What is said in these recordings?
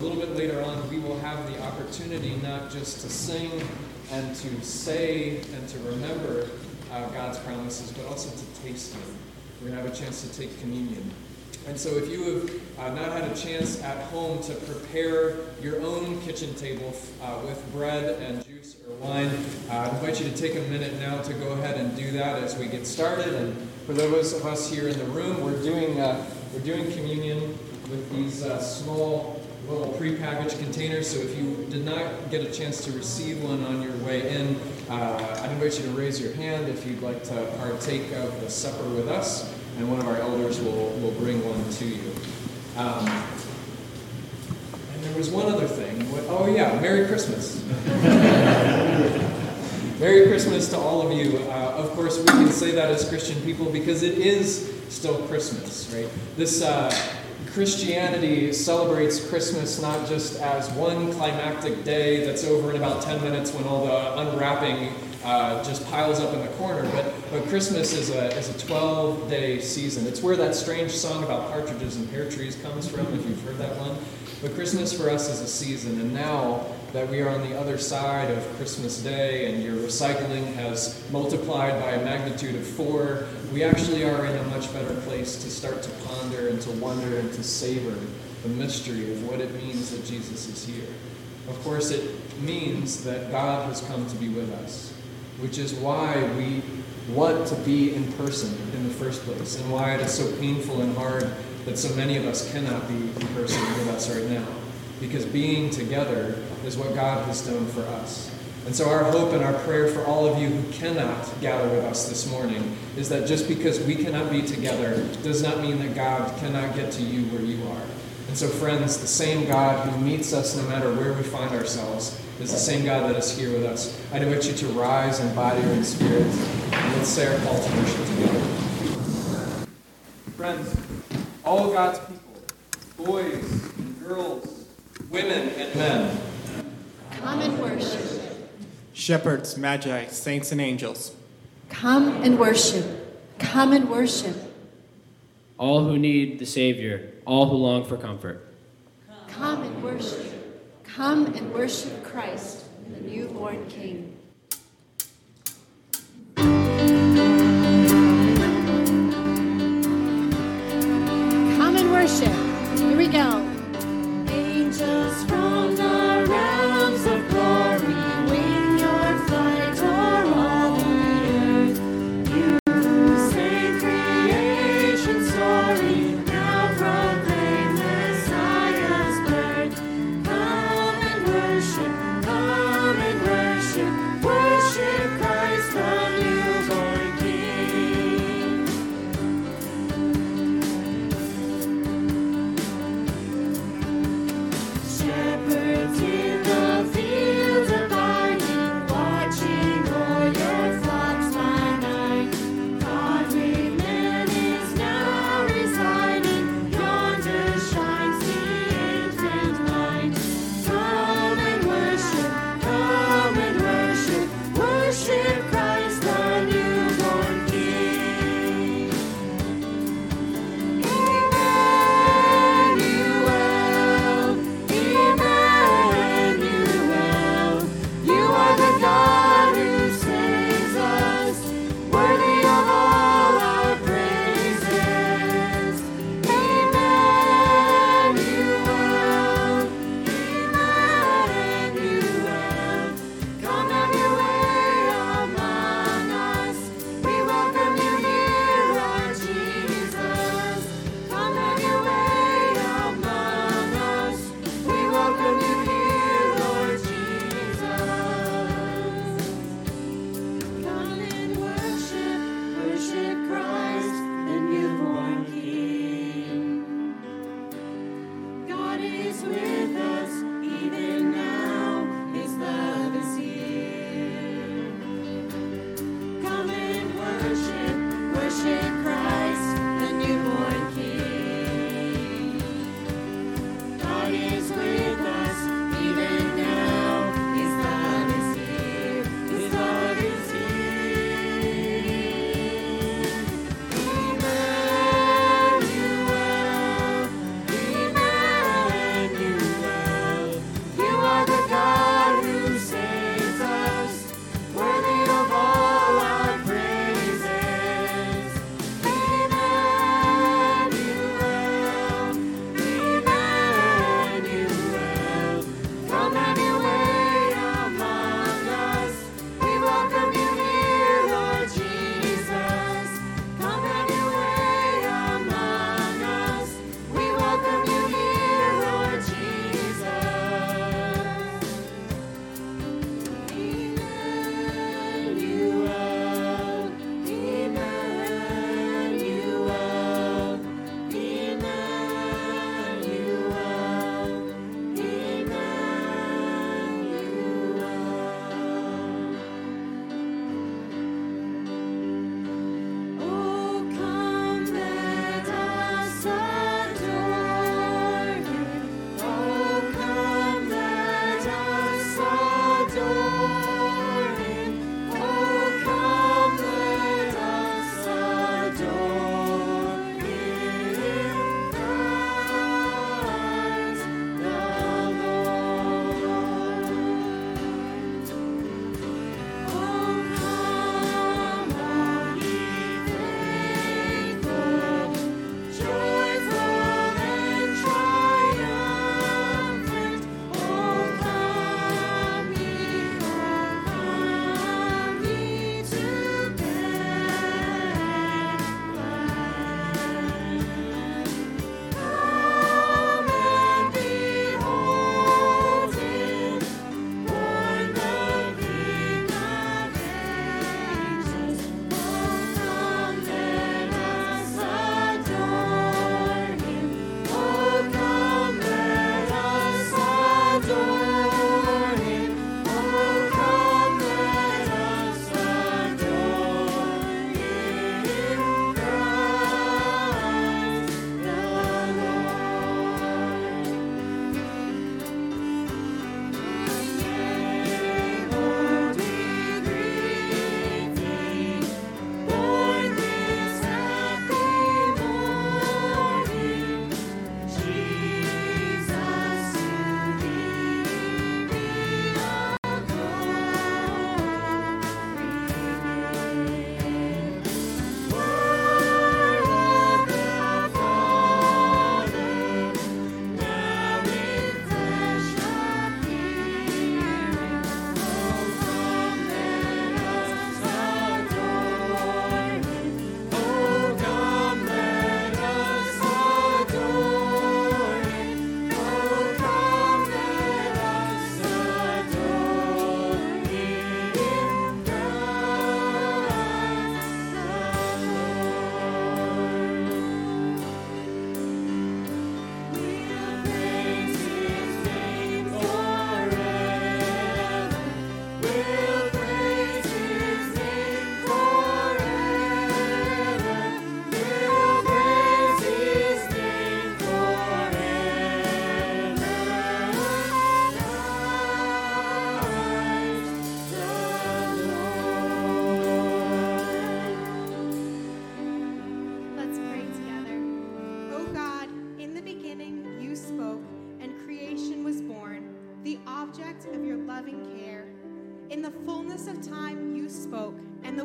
A little bit later on, we will have the opportunity not just to sing and to say and to remember uh, God's promises, but also to taste them. We're going to have a chance to take communion. And so, if you have uh, not had a chance at home to prepare your own kitchen table uh, with bread and juice or wine, uh, I invite you to take a minute now to go ahead and do that as we get started. And for those of us here in the room, we're doing, uh, we're doing communion with these uh, small little prepackaged containers. So if you did not get a chance to receive one on your way in, uh, I'd invite you to raise your hand if you'd like to partake of the supper with us, and one of our elders will, will bring one to you. Um, and there was one other thing. Oh, yeah, Merry Christmas. Merry Christmas to all of you. Uh, of course, we can say that as Christian people because it is still Christmas, right? This. Uh, Christianity celebrates Christmas not just as one climactic day that's over in about 10 minutes when all the unwrapping uh, just piles up in the corner, but, but Christmas is a, is a 12 day season. It's where that strange song about partridges and pear trees comes from, if you've heard that one. But Christmas for us is a season, and now that we are on the other side of Christmas Day and your recycling has multiplied by a magnitude of four, we actually are in a much better place to start to ponder and to wonder and to savor the mystery of what it means that Jesus is here. Of course, it means that God has come to be with us, which is why we want to be in person in the first place and why it is so painful and hard that so many of us cannot be in person with us right now. Because being together is what God has done for us. And so, our hope and our prayer for all of you who cannot gather with us this morning is that just because we cannot be together does not mean that God cannot get to you where you are. And so, friends, the same God who meets us no matter where we find ourselves is the same God that is here with us. I invite you to rise in body in spirit. And let's say our call to worship together. Friends, all God's people, boys and girls, women and men, come and worship. Shepherds, magi, saints, and angels, come and worship. Come and worship. All who need the Savior, all who long for comfort. Come and worship. Come and worship Christ, the newborn King. Come and worship. Here we go. Angels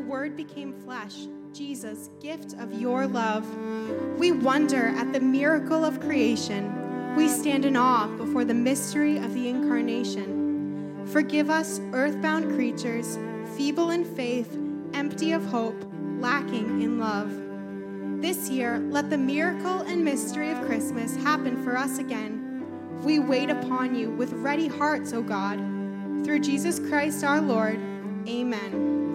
Word became flesh, Jesus, gift of your love. We wonder at the miracle of creation. We stand in awe before the mystery of the Incarnation. Forgive us, earthbound creatures, feeble in faith, empty of hope, lacking in love. This year, let the miracle and mystery of Christmas happen for us again. We wait upon you with ready hearts, O God. Through Jesus Christ our Lord. Amen.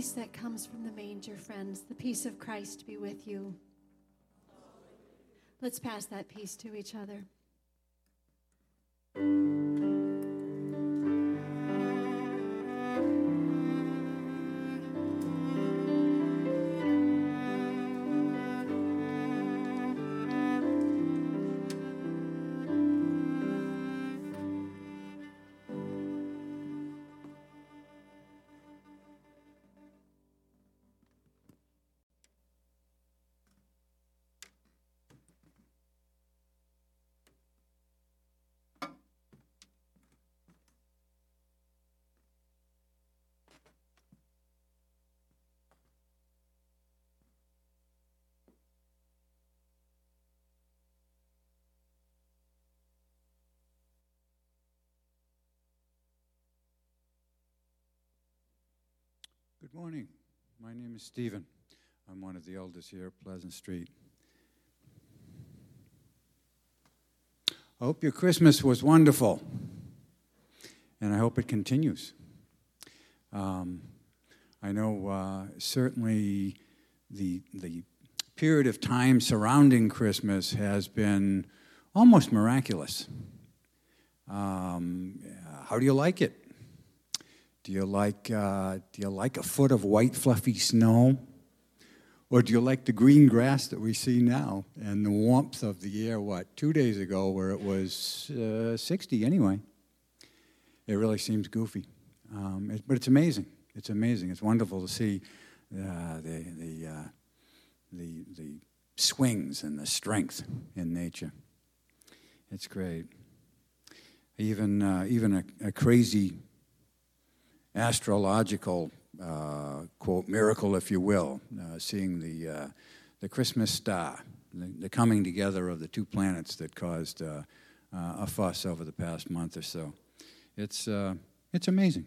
Peace that comes from the manger, friends, the peace of Christ be with you. Let's pass that peace to each other. Good morning. My name is Stephen. I'm one of the elders here at Pleasant Street. I hope your Christmas was wonderful, and I hope it continues. Um, I know uh, certainly the, the period of time surrounding Christmas has been almost miraculous. Um, how do you like it? Do you like uh, do you like a foot of white fluffy snow, or do you like the green grass that we see now and the warmth of the air? What two days ago, where it was uh, 60 anyway. It really seems goofy, um, it- but it's amazing. It's amazing. It's wonderful to see uh, the the, uh, the the swings and the strength in nature. It's great. Even uh, even a, a crazy astrological uh, quote miracle, if you will, uh, seeing the uh, the Christmas star, the, the coming together of the two planets that caused uh, uh, a fuss over the past month or so. It's it's amazing.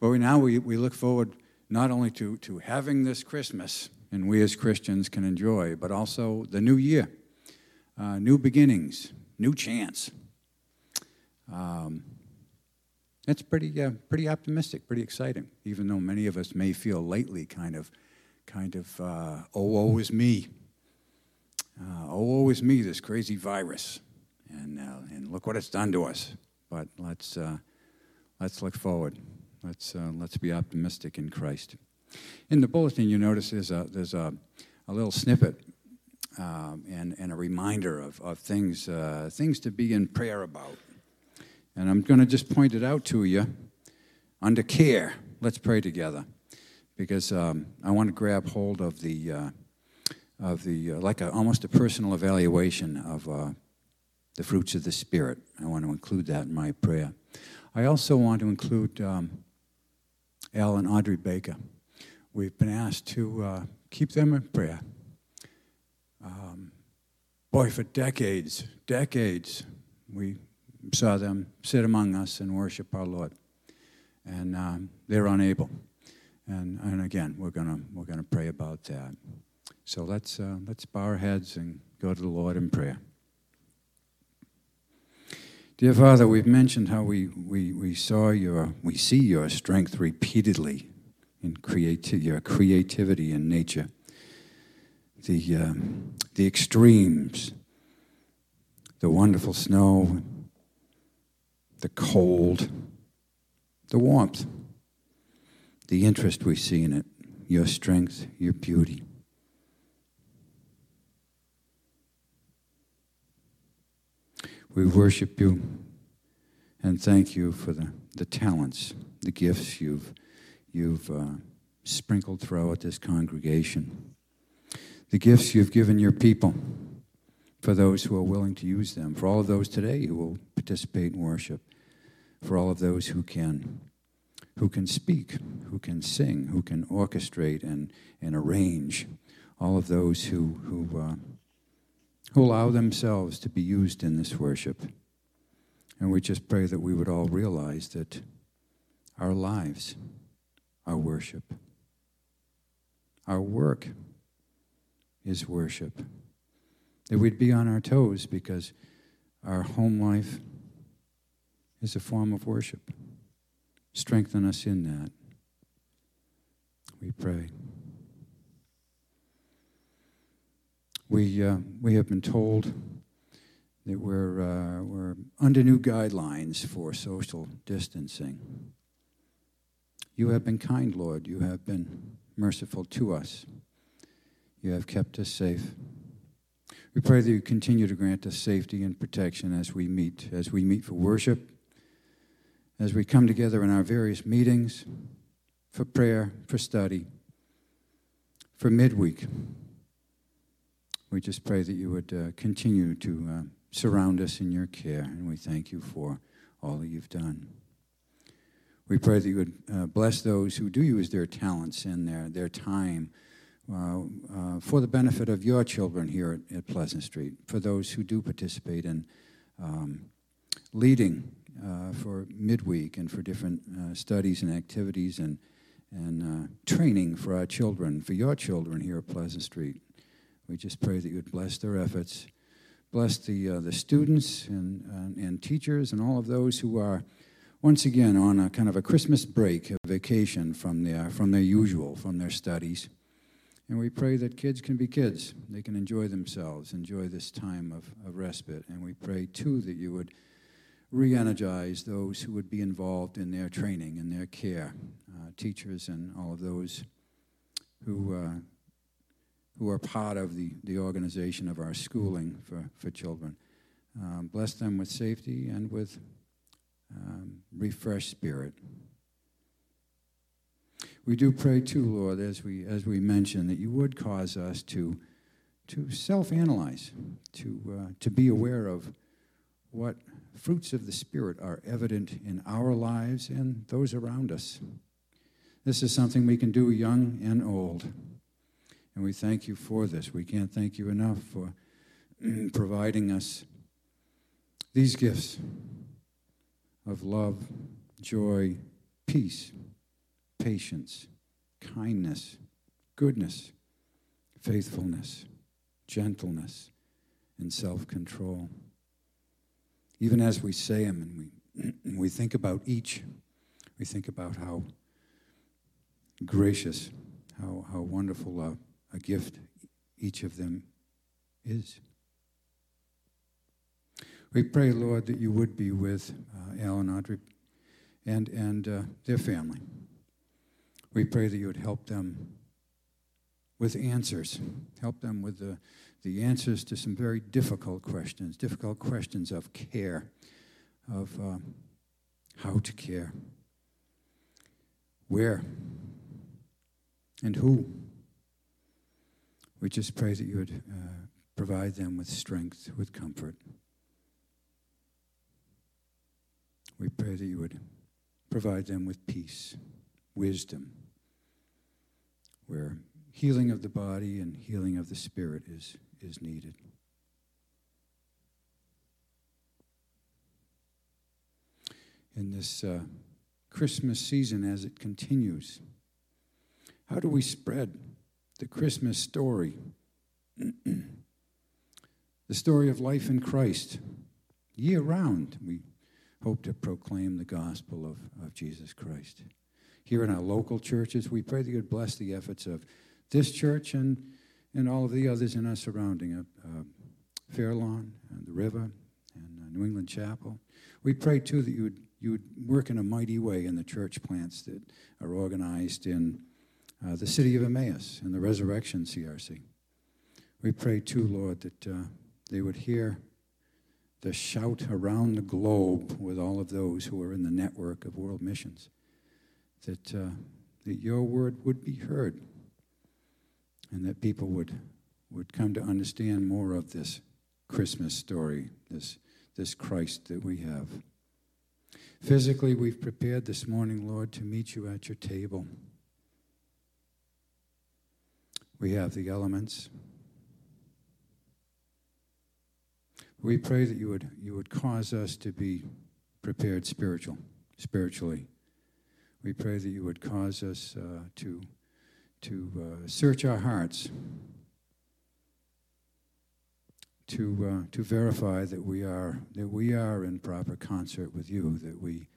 But we, now we, we look forward not only to, to having this Christmas, and we as Christians can enjoy, but also the new year, uh, new beginnings, new chance. Um, it's pretty, uh, pretty optimistic, pretty exciting, even though many of us may feel lately kind of, kind of, uh, oh, woe is me. Uh, oh, woe is me, this crazy virus. And, uh, and look what it's done to us. But let's, uh, let's look forward. Let's, uh, let's be optimistic in Christ. In the bulletin, you notice there's a, there's a, a little snippet um, and, and a reminder of, of things, things to be in prayer about. And I'm going to just point it out to you under care. Let's pray together because um, I want to grab hold of the, uh, of the uh, like a, almost a personal evaluation of uh, the fruits of the Spirit. I want to include that in my prayer. I also want to include um, Al and Audrey Baker. We've been asked to uh, keep them in prayer. Um, boy, for decades, decades, we saw them sit among us and worship our Lord. And um, they're unable. And, and again, we're going we're gonna pray about that. So let's, uh, let's bow our heads and go to the Lord in prayer. Dear Father, we've mentioned how we, we, we saw your, we see your strength repeatedly in creati- your creativity in nature, the, um, the extremes, the wonderful snow, the cold, the warmth, the interest we see in it, your strength, your beauty. We worship you and thank you for the, the talents, the gifts you've, you've uh, sprinkled throughout this congregation, the gifts you've given your people for those who are willing to use them, for all of those today who will participate in worship, for all of those who can who can speak, who can sing, who can orchestrate and, and arrange, all of those who, who, uh, who allow themselves to be used in this worship. And we just pray that we would all realize that our lives are worship. Our work is worship. That we'd be on our toes because our home life is a form of worship. Strengthen us in that. We pray. We, uh, we have been told that we're, uh, we're under new guidelines for social distancing. You have been kind, Lord. You have been merciful to us. You have kept us safe. We pray that you continue to grant us safety and protection as we meet, as we meet for worship as we come together in our various meetings for prayer, for study, for midweek. We just pray that you would uh, continue to uh, surround us in your care, and we thank you for all that you've done. We pray that you would uh, bless those who do use their talents and their, their time for the benefit of your children here at, at, Pleasant Street, for those who do participate in um, leading uh, for midweek and for different uh, studies and activities and, and uh, training for our children, for your children here at Pleasant Street. We just pray that you would bless their efforts, bless the, uh, the students and, and teachers and all of those who are once again on a kind of a Christmas break, a vacation from their, from their usual, from their studies. And we pray that kids can be kids. They can enjoy themselves, enjoy this time of, of respite. And we pray, too, that you would re energize those who would be involved in their training and their care, uh, teachers and all of those who, uh, who are part of the, the organization of our schooling for, for children. Um, bless them with safety and with um, refreshed spirit. We do pray too, Lord, as we as we mentioned, that you would cause us to to self-analyze, to uh, to be aware of what fruits of the Spirit are evident in our lives and those around us. This is something we can do young and old. And we thank you for this. We can't thank you enough for providing us these gifts of love, joy, peace, patience, kindness, goodness, faithfulness, gentleness, and self control. Even as we say them and we, we think about each, we think about how gracious, how, how wonderful a, a gift each of them is. We pray, Lord, that you would be with uh, Al and Audrey and, and uh, their family. We pray that you would help them with answers, help them with the, the answers to some very difficult questions, difficult questions of care, of uh, how to care, where, and who. We just pray that you would uh, provide them with strength, with comfort. We pray that you would provide them with peace, wisdom, healing of the body and healing of the spirit is, is needed. In this uh, Christmas season, as it continues, how do we spread the Christmas story? the story of life in Christ year round. We hope to proclaim the gospel of, of Jesus Christ. Here in our local churches, we pray that you would bless the efforts of this church and, and all of the others in our surrounding, uh, uh, Fairlawn and the river and uh, New England Chapel. We pray, too, that you would, you would work in a mighty way in the church plants that are organized in uh, the city of Emmaus and the Resurrection CRC. We pray, too, Lord, that uh, they would hear the shout around the globe with all of those who are in the network of world missions, that, uh, that your word would be heard and that people would, would come to understand more of this Christmas story, this, this Christ that we have. Physically, we've prepared this morning, Lord, to meet you at your table. We have the elements. We pray that you would, you would cause us to be prepared spiritual, spiritually. We pray that you would cause us uh, to, to uh, search our hearts, to, uh, to verify that we, are, that we are in proper concert with you, that we,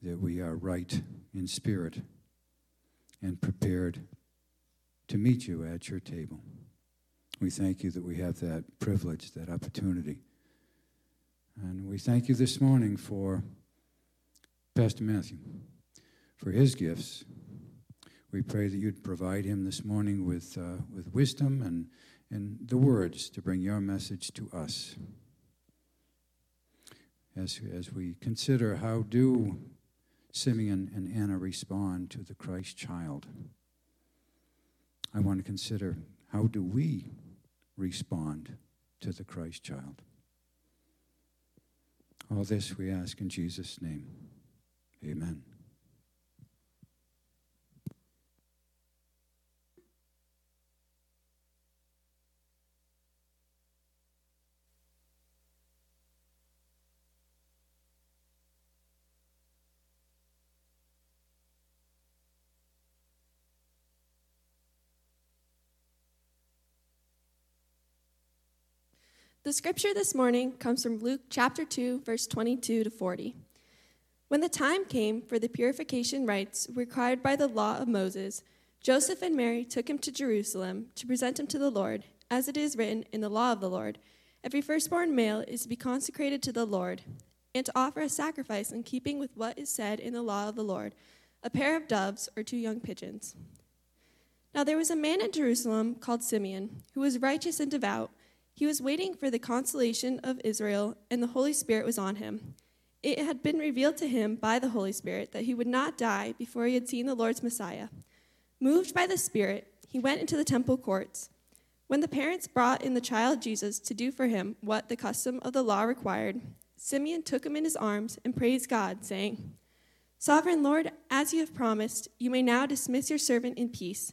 that we are right in spirit and prepared to meet you at your table. We thank you that we have that privilege, that opportunity. And we thank you this morning for Pastor Matthew, for his gifts. We pray that you'd provide him this morning with, uh, with wisdom and, and the words to bring your message to us. As, as we consider how do Simeon and Anna respond to the Christ child, I want to consider how do we respond to the Christ child. All this we ask in Jesus' name. Amen. The scripture this morning comes from Luke chapter 2, verse 22 to 40. When the time came for the purification rites required by the law of Moses, Joseph and Mary took him to Jerusalem to present him to the Lord, as it is written in the law of the Lord. Every firstborn male is to be consecrated to the Lord, and to offer a sacrifice in keeping with what is said in the law of the Lord a pair of doves or two young pigeons. Now there was a man in Jerusalem called Simeon, who was righteous and devout. He was waiting for the consolation of Israel, and the Holy Spirit was on him. It had been revealed to him by the Holy Spirit that he would not die before he had seen the Lord's Messiah. Moved by the Spirit, he went into the temple courts. When the parents brought in the child Jesus to do for him what the custom of the law required, Simeon took him in his arms and praised God, saying, Sovereign Lord, as you have promised, you may now dismiss your servant in peace.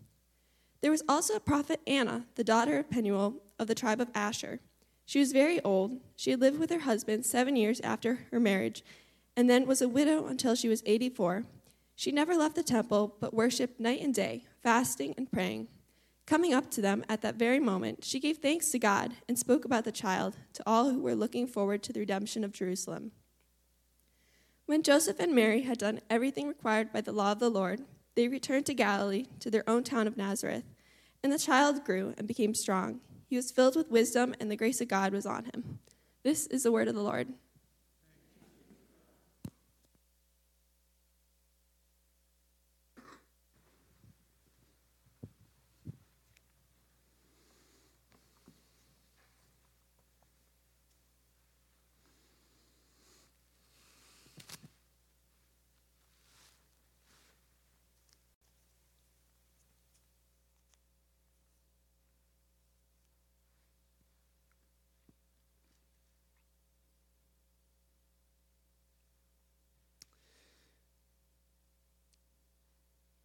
There was also a prophet Anna, the daughter of Penuel of the tribe of Asher. She was very old. She had lived with her husband seven years after her marriage, and then was a widow until she was 84. She never left the temple, but worshipped night and day, fasting and praying. Coming up to them at that very moment, she gave thanks to God and spoke about the child to all who were looking forward to the redemption of Jerusalem. When Joseph and Mary had done everything required by the law of the Lord, they returned to Galilee, to their own town of Nazareth. And the child grew and became strong. He was filled with wisdom, and the grace of God was on him. This is the word of the Lord.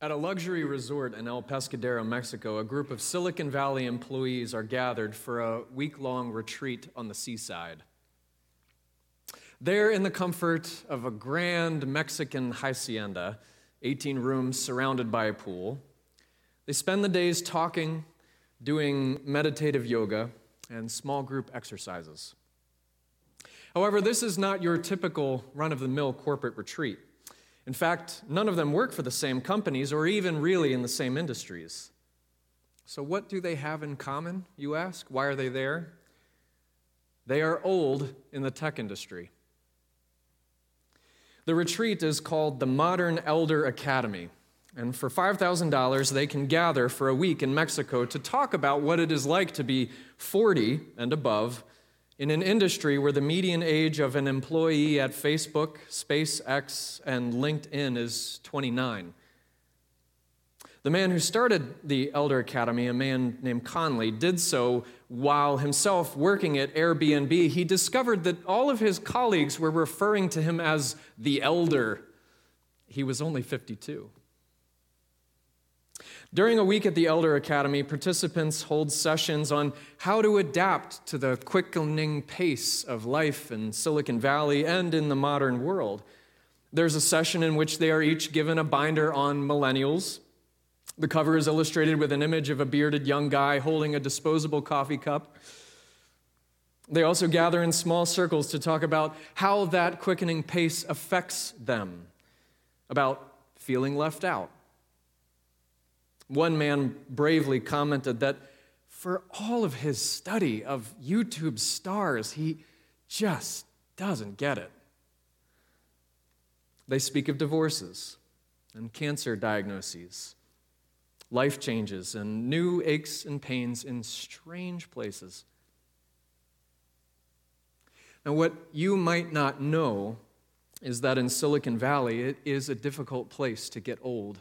At a luxury resort in El Pescadero, Mexico, a group of Silicon Valley employees are gathered for a week long retreat on the seaside. There, in the comfort of a grand Mexican hacienda, 18 rooms surrounded by a pool, they spend the days talking, doing meditative yoga, and small group exercises. However, this is not your typical run of the mill corporate retreat. In fact, none of them work for the same companies or even really in the same industries. So, what do they have in common, you ask? Why are they there? They are old in the tech industry. The retreat is called the Modern Elder Academy. And for $5,000, they can gather for a week in Mexico to talk about what it is like to be 40 and above in an industry where the median age of an employee at Facebook, SpaceX, and LinkedIn is 29. The man who started the Elder Academy, a man named Conley, did so while himself working at Airbnb. He discovered that all of his colleagues were referring to him as the Elder. He was only 52. During a week at the Elder Academy, participants hold sessions on how to adapt to the quickening pace of life in Silicon Valley and in the modern world. There's a session in which they are each given a binder on millennials. The cover is illustrated with an image of a bearded young guy holding a disposable coffee cup. They also gather in small circles to talk about how that quickening pace affects them, about feeling left out one man bravely commented that for all of his study of YouTube stars, he just doesn't get it. They speak of divorces and cancer diagnoses, life changes, and new aches and pains in strange places. Now, what you might not know is that in Silicon Valley, it is a difficult place to get old.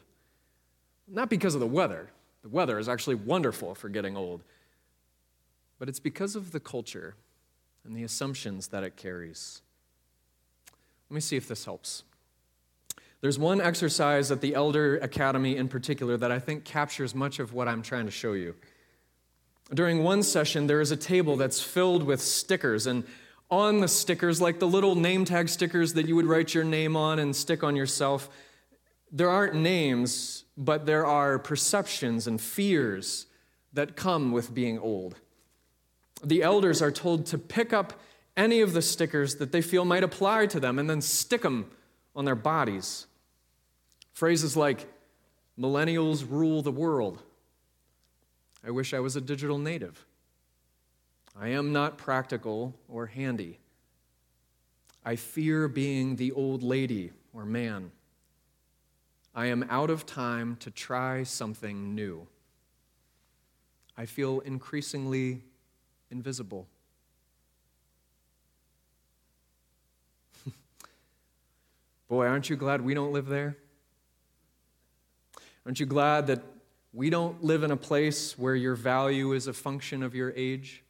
Not because of the weather. The weather is actually wonderful for getting old. But it's because of the culture and the assumptions that it carries. Let me see if this helps. There's one exercise at the Elder Academy in particular that I think captures much of what I'm trying to show you. During one session, there is a table that's filled with stickers, and on the stickers, like the little name tag stickers that you would write your name on and stick on yourself, there aren't names, but there are perceptions and fears that come with being old. The elders are told to pick up any of the stickers that they feel might apply to them and then stick them on their bodies. Phrases like, millennials rule the world. I wish I was a digital native. I am not practical or handy. I fear being the old lady or man. I am out of time to try something new. I feel increasingly invisible. Boy, aren't you glad we don't live there? Aren't you glad that we don't live in a place where your value is a function of your age?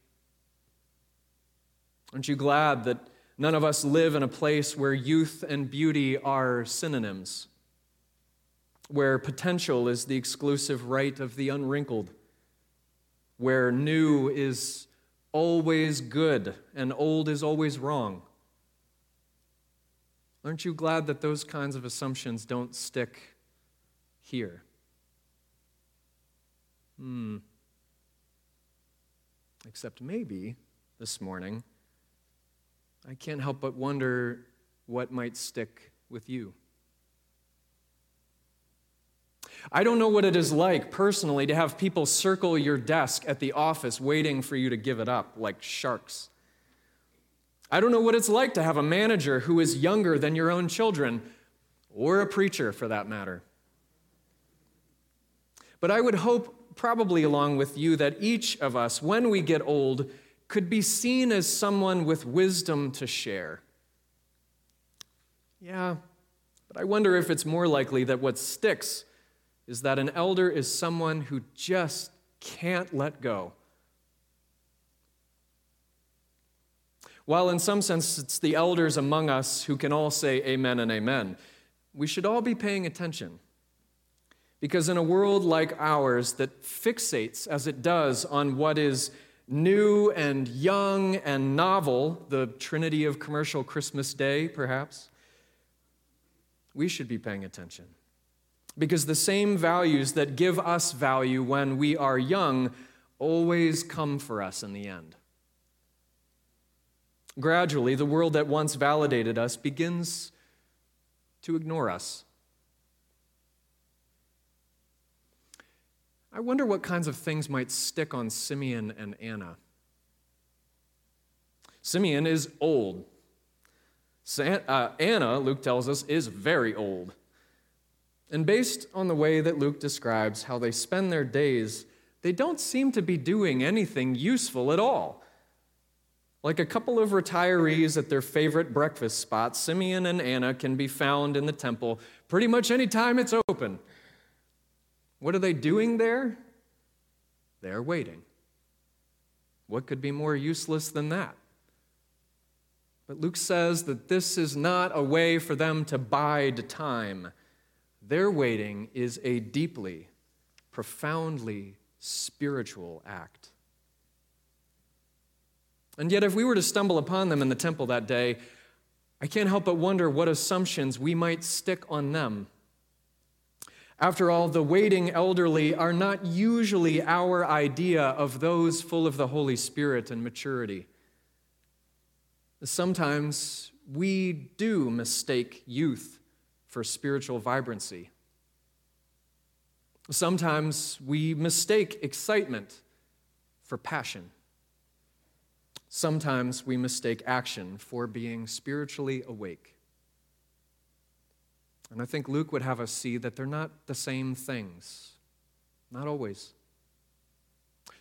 Aren't you glad that none of us live in a place where youth and beauty are synonyms? Where potential is the exclusive right of the unwrinkled? Where new is always good and old is always wrong? Aren't you glad that those kinds of assumptions don't stick here? Hmm. Except maybe this morning, I can't help but wonder what might stick with you. I don't know what it is like personally to have people circle your desk at the office waiting for you to give it up like sharks. I don't know what it's like to have a manager who is younger than your own children, or a preacher for that matter. But I would hope, probably along with you, that each of us, when we get old, could be seen as someone with wisdom to share. Yeah, but I wonder if it's more likely that what sticks is that an elder is someone who just can't let go. While in some sense it's the elders among us who can all say amen and amen, we should all be paying attention. Because in a world like ours that fixates as it does on what is new and young and novel, the trinity of commercial Christmas Day, perhaps, we should be paying attention. Because the same values that give us value when we are young always come for us in the end. Gradually, the world that once validated us begins to ignore us. I wonder what kinds of things might stick on Simeon and Anna. Simeon is old. Uh, Anna, Luke tells us, is very old. And based on the way that Luke describes how they spend their days, they don't seem to be doing anything useful at all. Like a couple of retirees at their favorite breakfast spot, Simeon and Anna can be found in the temple pretty much any time it's open. What are they doing there? They're waiting. What could be more useless than that? But Luke says that this is not a way for them to bide time. Their waiting is a deeply, profoundly spiritual act. And yet, if we were to stumble upon them in the temple that day, I can't help but wonder what assumptions we might stick on them. After all, the waiting elderly are not usually our idea of those full of the Holy Spirit and maturity. Sometimes we do mistake youth for spiritual vibrancy. Sometimes we mistake excitement for passion. Sometimes we mistake action for being spiritually awake. And I think Luke would have us see that they're not the same things. Not always.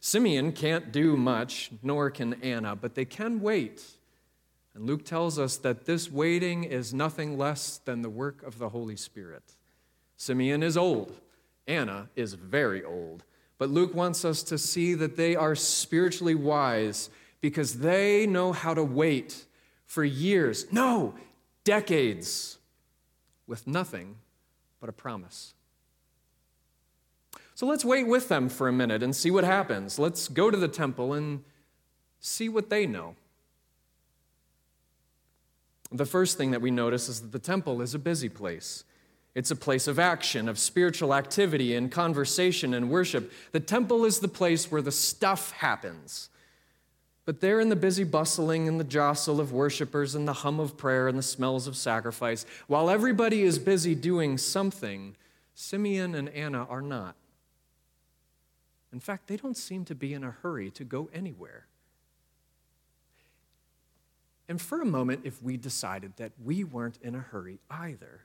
Simeon can't do much, nor can Anna, but they can wait. And Luke tells us that this waiting is nothing less than the work of the Holy Spirit. Simeon is old, Anna is very old. But Luke wants us to see that they are spiritually wise because they know how to wait for years, no, decades, with nothing but a promise. So let's wait with them for a minute and see what happens. Let's go to the temple and see what they know. The first thing that we notice is that the temple is a busy place. It's a place of action, of spiritual activity and conversation and worship. The temple is the place where the stuff happens. But there in the busy bustling and the jostle of worshipers and the hum of prayer and the smells of sacrifice, while everybody is busy doing something, Simeon and Anna are not. In fact, they don't seem to be in a hurry to go anywhere. And for a moment, if we decided that we weren't in a hurry either,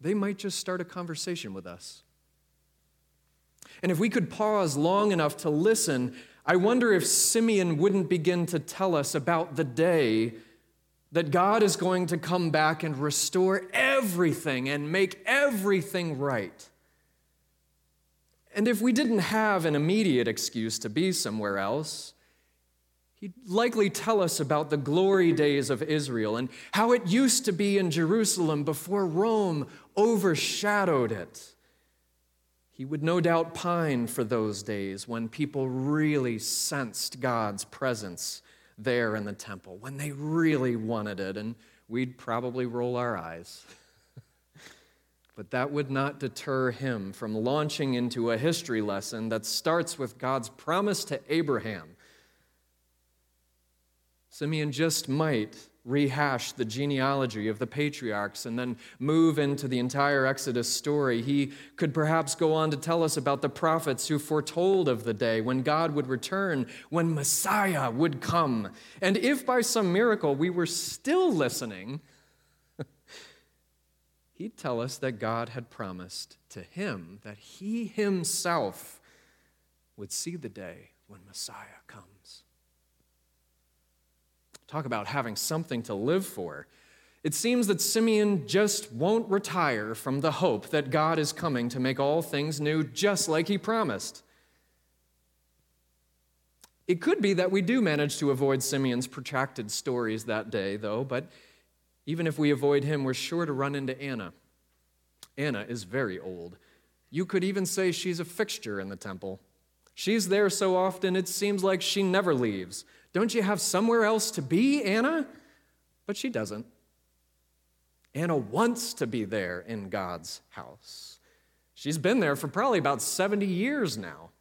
they might just start a conversation with us. And if we could pause long enough to listen, I wonder if Simeon wouldn't begin to tell us about the day that God is going to come back and restore everything and make everything right. And if we didn't have an immediate excuse to be somewhere else, he'd likely tell us about the glory days of Israel and how it used to be in Jerusalem before Rome overshadowed it. He would no doubt pine for those days when people really sensed God's presence there in the temple, when they really wanted it, and we'd probably roll our eyes. but that would not deter him from launching into a history lesson that starts with God's promise to Abraham. Simeon just might rehash the genealogy of the patriarchs and then move into the entire Exodus story. He could perhaps go on to tell us about the prophets who foretold of the day when God would return, when Messiah would come. And if by some miracle we were still listening, he'd tell us that God had promised to him that he himself would see the day when Messiah. Talk about having something to live for. It seems that Simeon just won't retire from the hope that God is coming to make all things new, just like he promised. It could be that we do manage to avoid Simeon's protracted stories that day, though, but even if we avoid him, we're sure to run into Anna. Anna is very old. You could even say she's a fixture in the temple. She's there so often it seems like she never leaves. Don't you have somewhere else to be, Anna? But she doesn't. Anna wants to be there in God's house. She's been there for probably about 70 years now.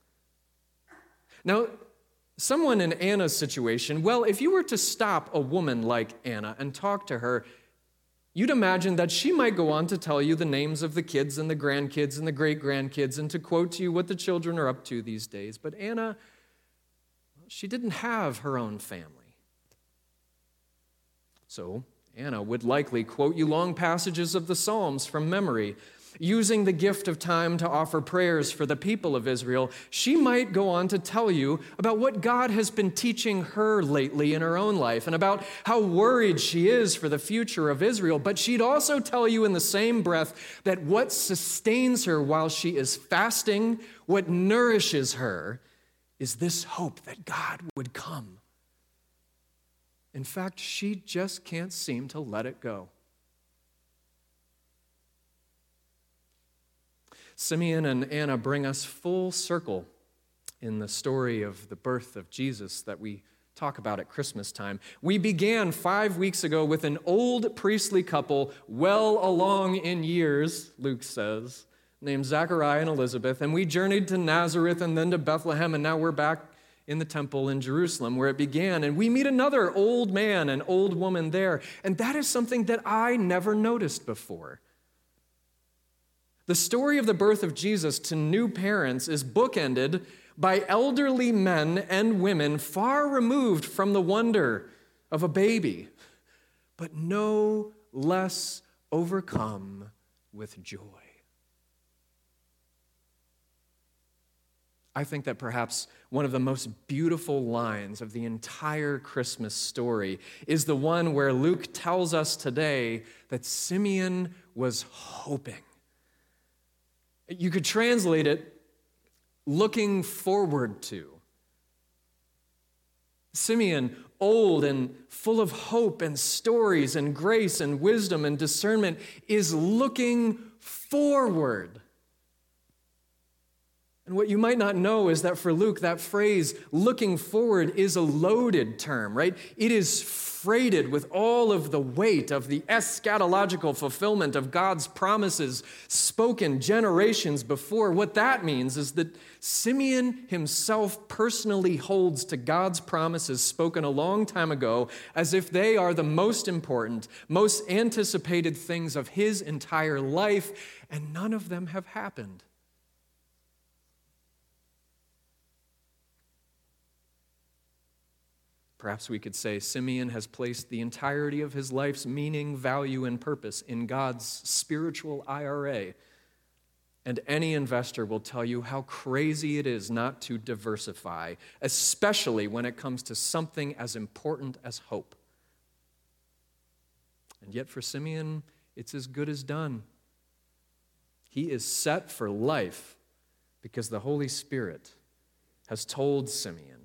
Now, someone in Anna's situation, well, if you were to stop a woman like Anna and talk to her, you'd imagine that she might go on to tell you the names of the kids and the grandkids and the great grandkids and to quote to you what the children are up to these days. But Anna she didn't have her own family. So, Anna would likely quote you long passages of the Psalms from memory. Using the gift of time to offer prayers for the people of Israel, she might go on to tell you about what God has been teaching her lately in her own life and about how worried she is for the future of Israel. But she'd also tell you in the same breath that what sustains her while she is fasting, what nourishes her, is this hope that God would come. In fact, she just can't seem to let it go. Simeon and Anna bring us full circle in the story of the birth of Jesus that we talk about at Christmas time. We began five weeks ago with an old priestly couple, well along in years, Luke says, named Zachariah and Elizabeth, and we journeyed to Nazareth and then to Bethlehem, and now we're back in the temple in Jerusalem where it began. And we meet another old man and old woman there, and that is something that I never noticed before. The story of the birth of Jesus to new parents is bookended by elderly men and women far removed from the wonder of a baby, but no less overcome with joy. I think that perhaps one of the most beautiful lines of the entire Christmas story is the one where Luke tells us today that Simeon was hoping. You could translate it looking forward to. Simeon, old and full of hope and stories and grace and wisdom and discernment, is looking forward and what you might not know is that for Luke, that phrase, looking forward, is a loaded term, right? It is freighted with all of the weight of the eschatological fulfillment of God's promises spoken generations before. What that means is that Simeon himself personally holds to God's promises spoken a long time ago as if they are the most important, most anticipated things of his entire life, and none of them have happened. Perhaps we could say Simeon has placed the entirety of his life's meaning, value, and purpose in God's spiritual IRA. And any investor will tell you how crazy it is not to diversify, especially when it comes to something as important as hope. And yet, for Simeon, it's as good as done. He is set for life because the Holy Spirit has told Simeon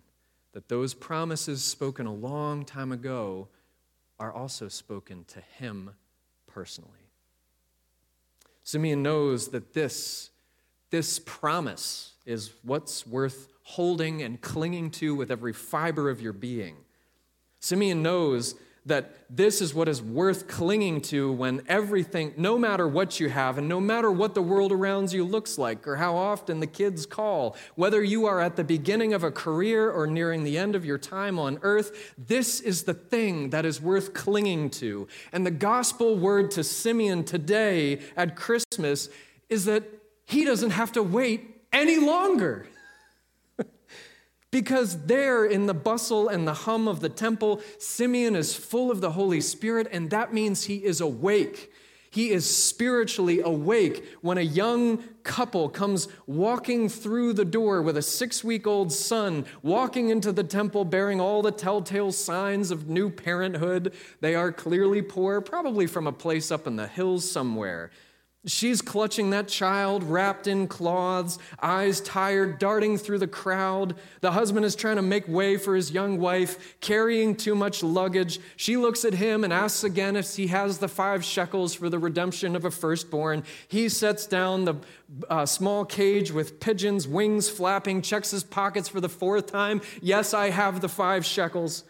that those promises spoken a long time ago are also spoken to him personally. Simeon knows that this, this promise is what's worth holding and clinging to with every fiber of your being. Simeon knows that this is what is worth clinging to when everything, no matter what you have, and no matter what the world around you looks like, or how often the kids call, whether you are at the beginning of a career or nearing the end of your time on earth, this is the thing that is worth clinging to. And the gospel word to Simeon today at Christmas is that he doesn't have to wait any longer. Because there, in the bustle and the hum of the temple, Simeon is full of the Holy Spirit, and that means he is awake. He is spiritually awake when a young couple comes walking through the door with a six week old son, walking into the temple bearing all the telltale signs of new parenthood. They are clearly poor, probably from a place up in the hills somewhere. She's clutching that child wrapped in cloths, eyes tired, darting through the crowd. The husband is trying to make way for his young wife, carrying too much luggage. She looks at him and asks again if he has the five shekels for the redemption of a firstborn. He sets down the uh, small cage with pigeons' wings flapping, checks his pockets for the fourth time. Yes, I have the five shekels.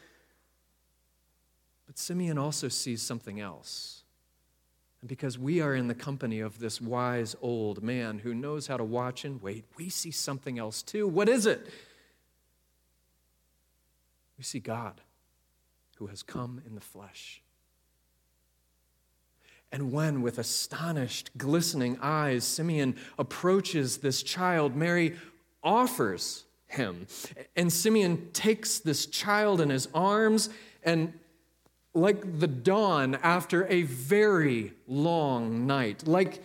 But Simeon also sees something else. And because we are in the company of this wise old man who knows how to watch and wait, we see something else too. What is it? We see God who has come in the flesh. And when, with astonished, glistening eyes, Simeon approaches this child, Mary offers him. And Simeon takes this child in his arms and like the dawn after a very long night, like,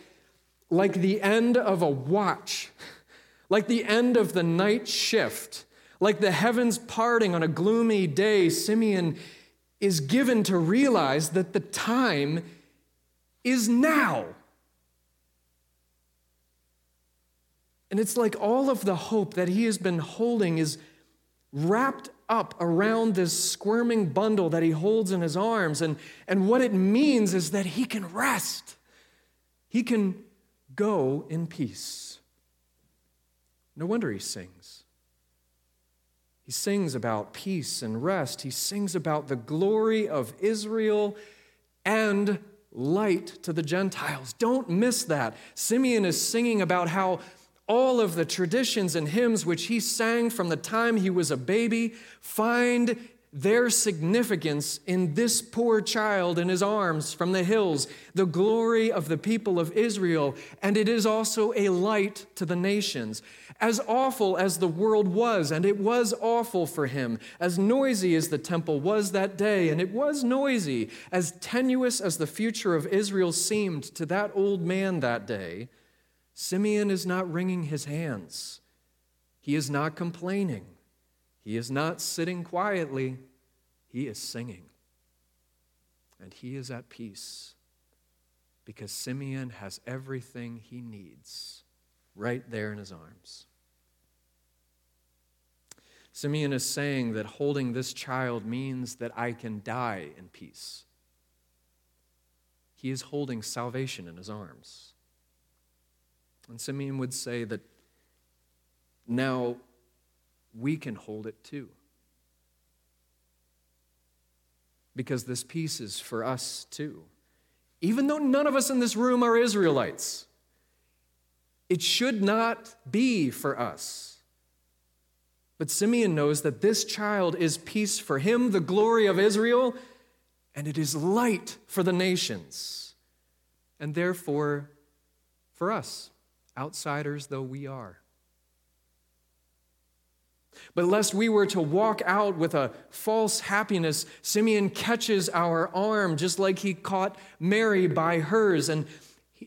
like the end of a watch, like the end of the night shift, like the heavens parting on a gloomy day, Simeon is given to realize that the time is now. And it's like all of the hope that he has been holding is wrapped up around this squirming bundle that he holds in his arms. And, and what it means is that he can rest, he can go in peace. No wonder he sings. He sings about peace and rest. He sings about the glory of Israel and light to the Gentiles. Don't miss that. Simeon is singing about how all of the traditions and hymns which he sang from the time he was a baby find their significance in this poor child in his arms from the hills, the glory of the people of Israel, and it is also a light to the nations. As awful as the world was, and it was awful for him, as noisy as the temple was that day, and it was noisy, as tenuous as the future of Israel seemed to that old man that day, Simeon is not wringing his hands. He is not complaining. He is not sitting quietly. He is singing. And he is at peace because Simeon has everything he needs right there in his arms. Simeon is saying that holding this child means that I can die in peace. He is holding salvation in his arms. And Simeon would say that now we can hold it too. Because this peace is for us too. Even though none of us in this room are Israelites, it should not be for us. But Simeon knows that this child is peace for him, the glory of Israel, and it is light for the nations, and therefore for us outsiders though we are. But lest we were to walk out with a false happiness, Simeon catches our arm just like he caught Mary by hers. And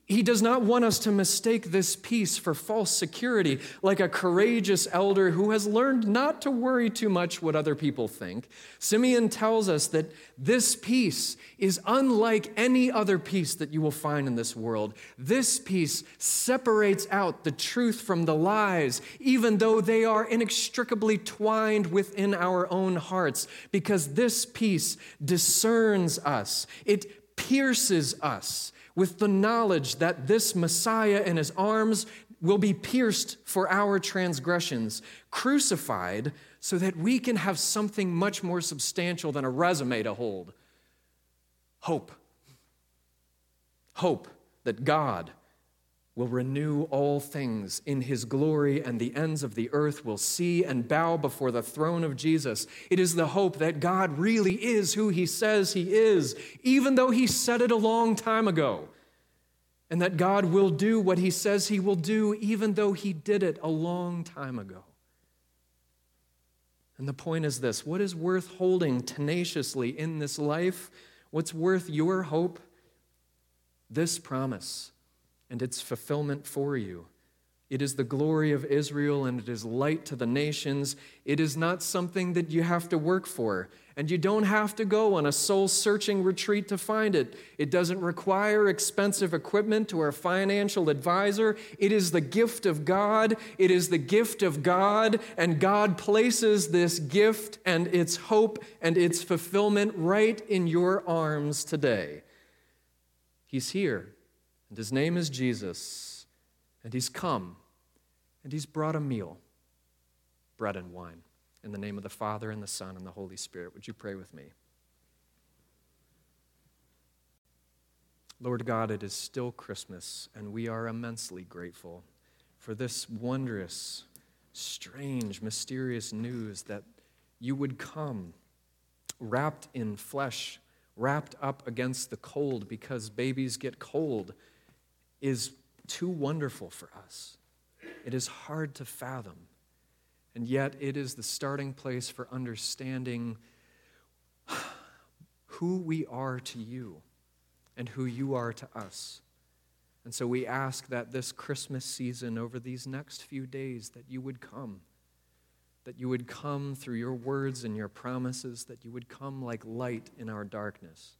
He does not want us to mistake this peace for false security, like a courageous elder who has learned not to worry too much what other people think. Simeon tells us that this peace is unlike any other peace that you will find in this world. This peace separates out the truth from the lies, even though they are inextricably twined within our own hearts, because this peace discerns us, it pierces us with the knowledge that this Messiah in his arms will be pierced for our transgressions, crucified so that we can have something much more substantial than a resume to hold hope. Hope that God will renew all things in his glory, and the ends of the earth will see and bow before the throne of Jesus. It is the hope that God really is who he says he is, even though he said it a long time ago, and that God will do what he says he will do, even though he did it a long time ago. And the point is this what is worth holding tenaciously in this life? What's worth your hope? This promise and its fulfillment for you. It is the glory of Israel and it is light to the nations. It is not something that you have to work for, and you don't have to go on a soul searching retreat to find it. It doesn't require expensive equipment or a financial advisor. It is the gift of God. It is the gift of God, and God places this gift and its hope and its fulfillment right in your arms today. He's here. And his name is Jesus. And he's come. And he's brought a meal bread and wine. In the name of the Father, and the Son, and the Holy Spirit. Would you pray with me? Lord God, it is still Christmas, and we are immensely grateful for this wondrous, strange, mysterious news that you would come wrapped in flesh, wrapped up against the cold because babies get cold is too wonderful for us. It is hard to fathom. And yet, it is the starting place for understanding who we are to you and who you are to us. And so we ask that this Christmas season, over these next few days, that you would come. That you would come through your words and your promises, that you would come like light in our darkness,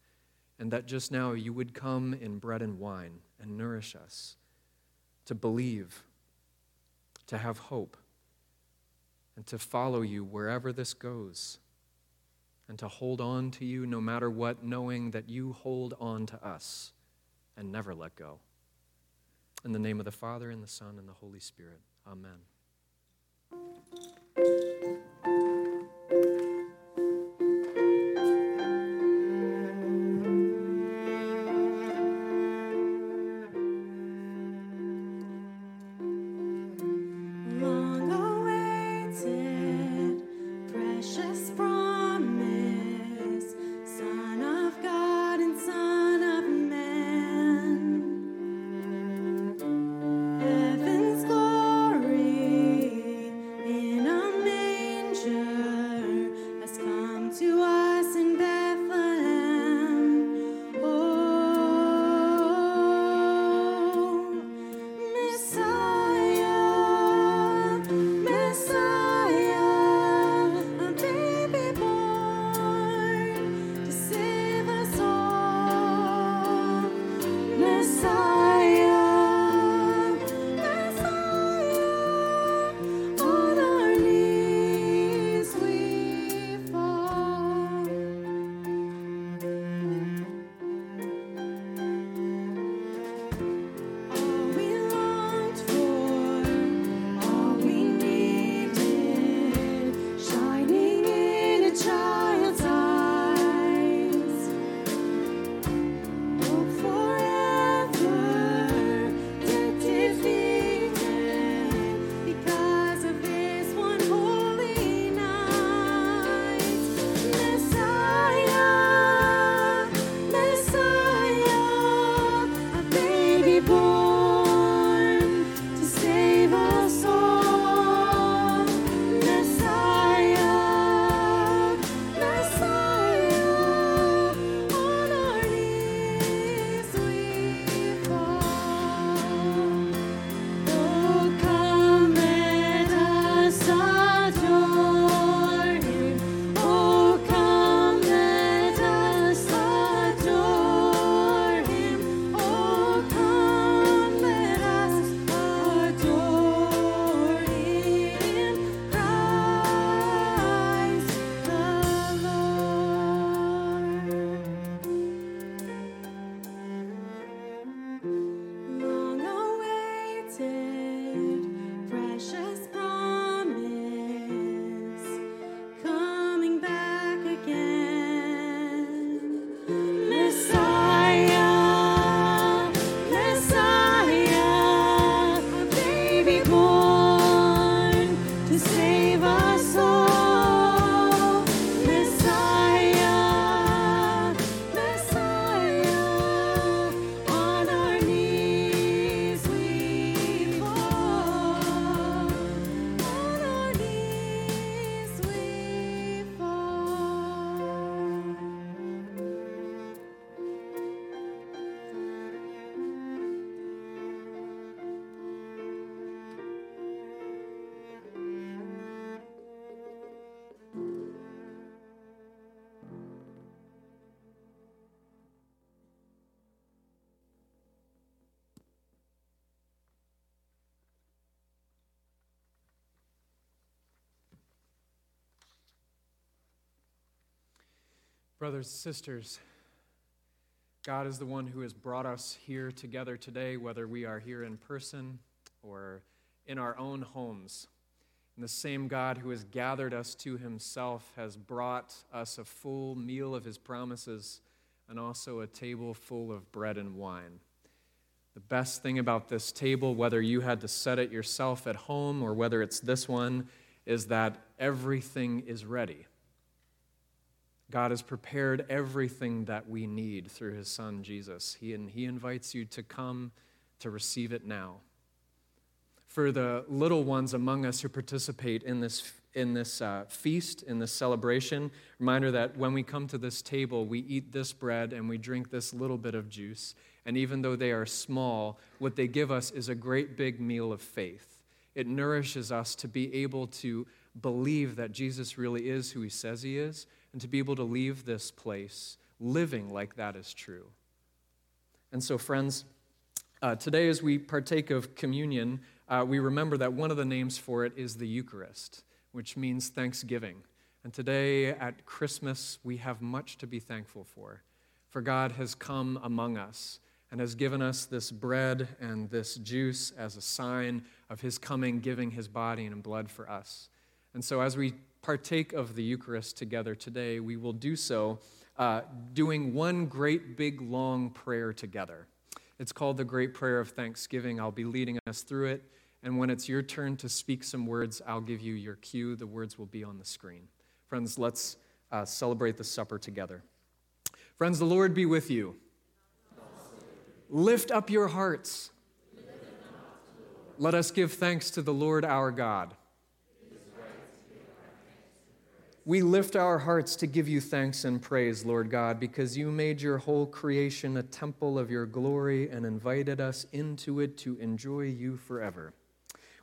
and that just now you would come in bread and wine and nourish us to believe, to have hope, and to follow you wherever this goes, and to hold on to you no matter what, knowing that you hold on to us and never let go. In the name of the Father, and the Son, and the Holy Spirit. Amen. Brothers and sisters, God is the one who has brought us here together today, whether we are here in person or in our own homes. And the same God who has gathered us to himself has brought us a full meal of his promises and also a table full of bread and wine. The best thing about this table, whether you had to set it yourself at home or whether it's this one, is that everything is ready. God has prepared everything that we need through his son Jesus. He, and he invites you to come to receive it now. For the little ones among us who participate in this, in this uh, feast, in this celebration, reminder that when we come to this table, we eat this bread and we drink this little bit of juice. And even though they are small, what they give us is a great big meal of faith. It nourishes us to be able to believe that Jesus really is who he says he is and to be able to leave this place living like that is true. And so, friends, uh, today as we partake of communion, uh, we remember that one of the names for it is the Eucharist, which means thanksgiving. And today at Christmas, we have much to be thankful for. For God has come among us and has given us this bread and this juice as a sign of his coming, giving his body and blood for us. And so, as we partake of the Eucharist together today, we will do so uh, doing one great big long prayer together. It's called the Great Prayer of Thanksgiving. I'll be leading us through it. And when it's your turn to speak some words, I'll give you your cue. The words will be on the screen. Friends, let's uh, celebrate the supper together. Friends, the Lord be with you. Lift up your hearts. Let us give thanks to the Lord our God. We lift our hearts to give you thanks and praise, Lord God, because you made your whole creation a temple of your glory and invited us into it to enjoy you forever.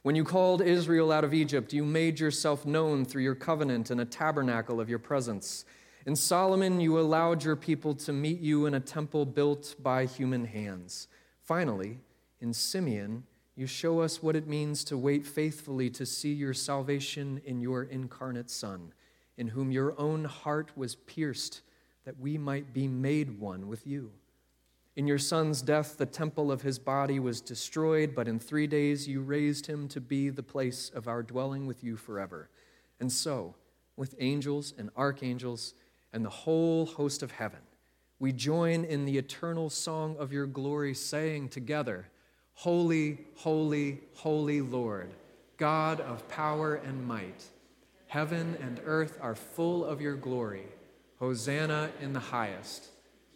When you called Israel out of Egypt, you made yourself known through your covenant and a tabernacle of your presence. In Solomon, you allowed your people to meet you in a temple built by human hands. Finally, in Simeon, you show us what it means to wait faithfully to see your salvation in your incarnate Son in whom your own heart was pierced, that we might be made one with you. In your Son's death, the temple of his body was destroyed, but in three days you raised him to be the place of our dwelling with you forever. And so, with angels and archangels and the whole host of heaven, we join in the eternal song of your glory, saying together, Holy, holy, holy Lord, God of power and might. Heaven and earth are full of your glory. Hosanna in the highest.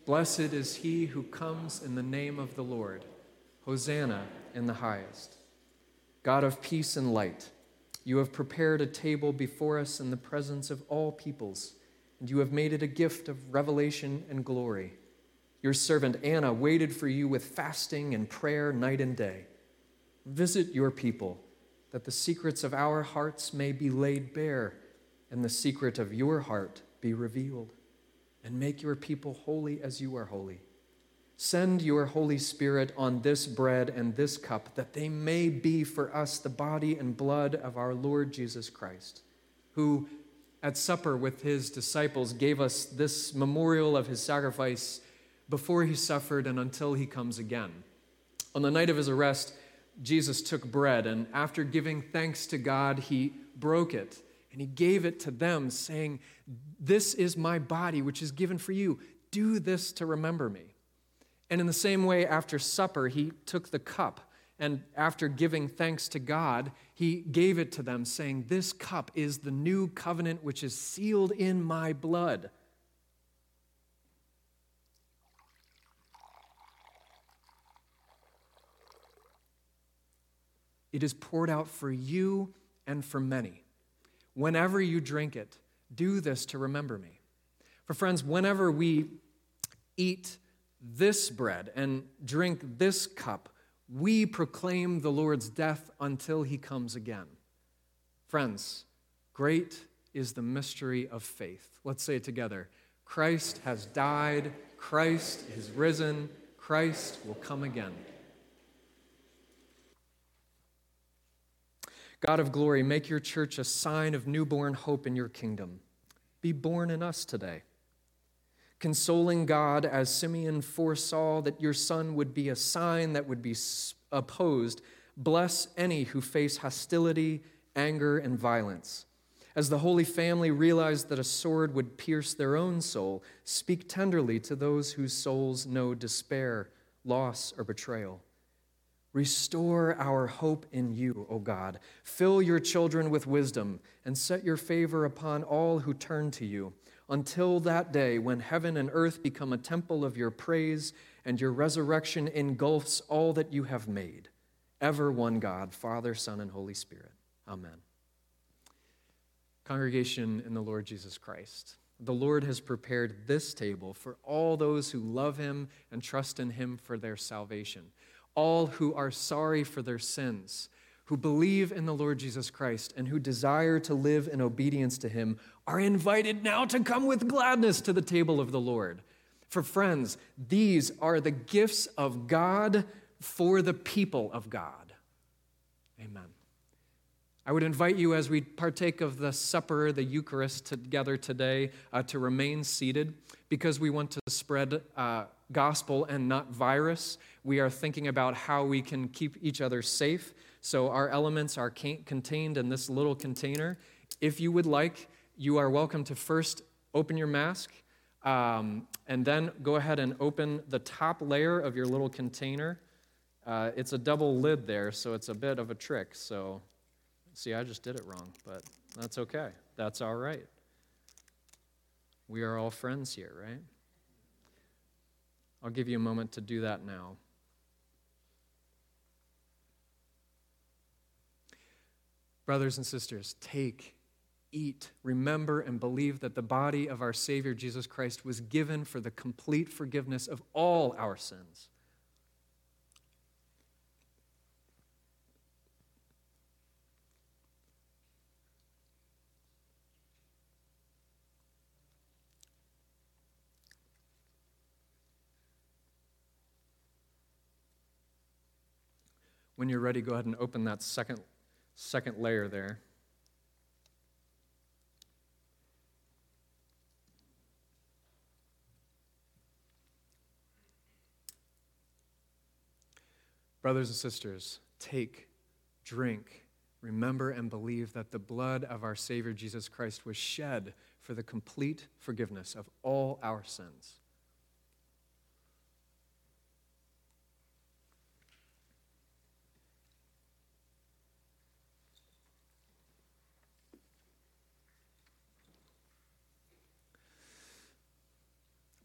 Blessed is he who comes in the name of the Lord. Hosanna in the highest. God of peace and light, you have prepared a table before us in the presence of all peoples, and you have made it a gift of revelation and glory. Your servant Anna waited for you with fasting and prayer night and day. Visit your people that the secrets of our hearts may be laid bare and the secret of your heart be revealed. And make your people holy as you are holy. Send your Holy Spirit on this bread and this cup, that they may be for us the body and blood of our Lord Jesus Christ, who at supper with his disciples gave us this memorial of his sacrifice before he suffered and until he comes again. On the night of his arrest, Jesus took bread, and after giving thanks to God, he broke it and he gave it to them, saying, This is my body, which is given for you. Do this to remember me. And in the same way, after supper, he took the cup And after giving thanks to God, he gave it to them, saying, This cup is the new covenant which is sealed in my blood. It is poured out for you and for many. Whenever you drink it, do this to remember me. For friends, whenever we eat this bread and drink this cup, we proclaim the Lord's death until he comes again. Friends, great is the mystery of faith. Let's say it together Christ has died, Christ is risen, Christ will come again. God of glory, make your church a sign of newborn hope in your kingdom. Be born in us today. Consoling God as Simeon foresaw that your son would be a sign that would be opposed, bless any who face hostility, anger, and violence. As the Holy Family realized that a sword would pierce their own soul, speak tenderly to those whose souls know despair, loss, or betrayal. Restore our hope in you, O God. Fill your children with wisdom and set your favor upon all who turn to you until that day when heaven and earth become a temple of your praise and your resurrection engulfs all that you have made. Ever one God, Father, Son, and Holy Spirit. Amen. Congregation in the Lord Jesus Christ. The Lord has prepared this table for all those who love him and trust in him for their salvation all who are sorry for their sins, who believe in the Lord Jesus Christ, and who desire to live in obedience to him, are invited now to come with gladness to the table of the Lord. For friends, these are the gifts of God for the people of God. Amen. I would invite you as we partake of the supper, the Eucharist together today, uh, to remain seated because we want to spread uh, gospel and not virus. We are thinking about how we can keep each other safe. So our elements are contained in this little container. If you would like, you are welcome to first open your mask um, and then go ahead and open the top layer of your little container. Uh, it's a double lid there, so it's a bit of a trick. So See, I just did it wrong, but that's okay. That's all right. We are all friends here, right? I'll give you a moment to do that now. Brothers and sisters, take, eat, remember, and believe that the body of our Savior Jesus Christ was given for the complete forgiveness of all our sins. When you're ready, go ahead and open that second, second layer there. Brothers and sisters, take, drink, remember, and believe that the blood of our Savior Jesus Christ was shed for the complete forgiveness of all our sins.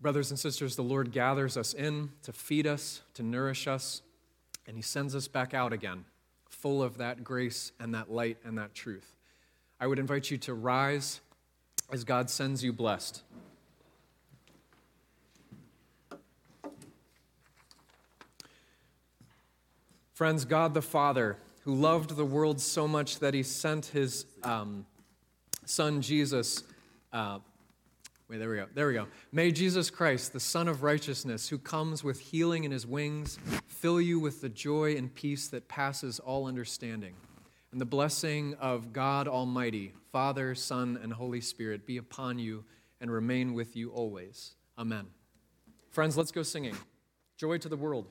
Brothers and sisters, the Lord gathers us in to feed us, to nourish us, and He sends us back out again, full of that grace and that light and that truth. I would invite you to rise as God sends you blessed. Friends, God the Father, who loved the world so much that He sent His um, Son Jesus. Uh, Wait, there we go. There we go. May Jesus Christ, the Son of righteousness, who comes with healing in his wings, fill you with the joy and peace that passes all understanding. And the blessing of God Almighty, Father, Son, and Holy Spirit be upon you and remain with you always. Amen. Friends, let's go singing. Joy to the world.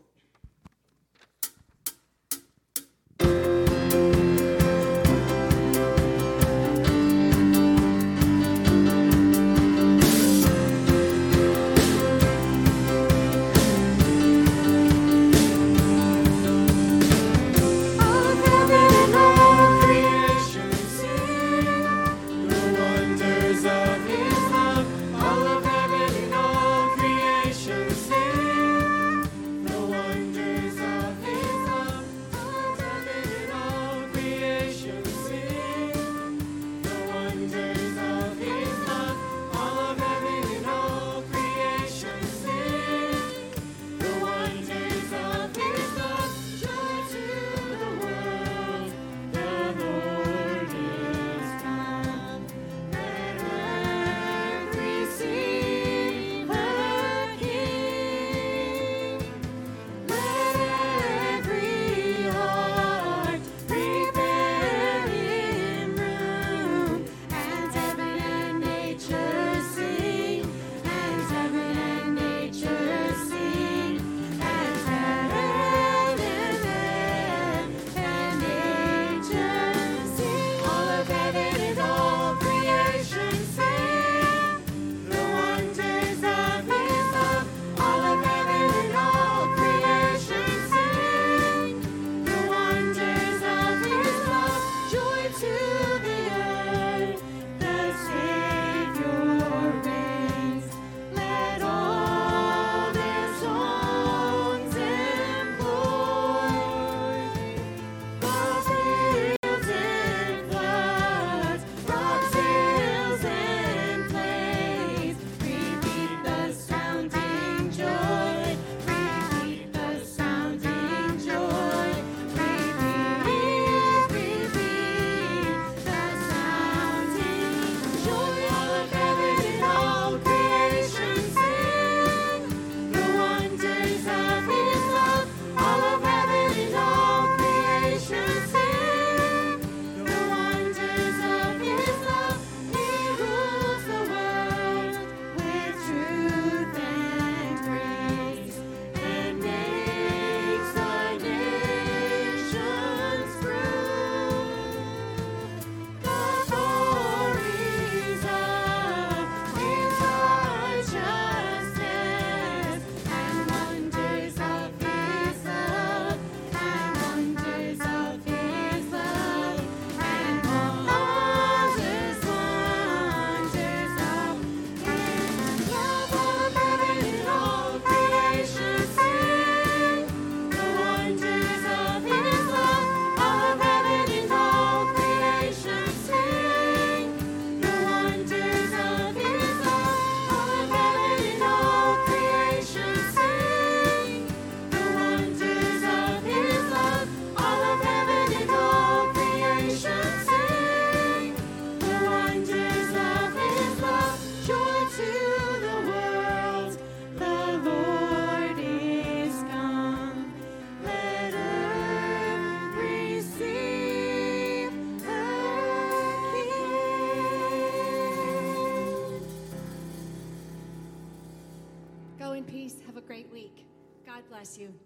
Bless you.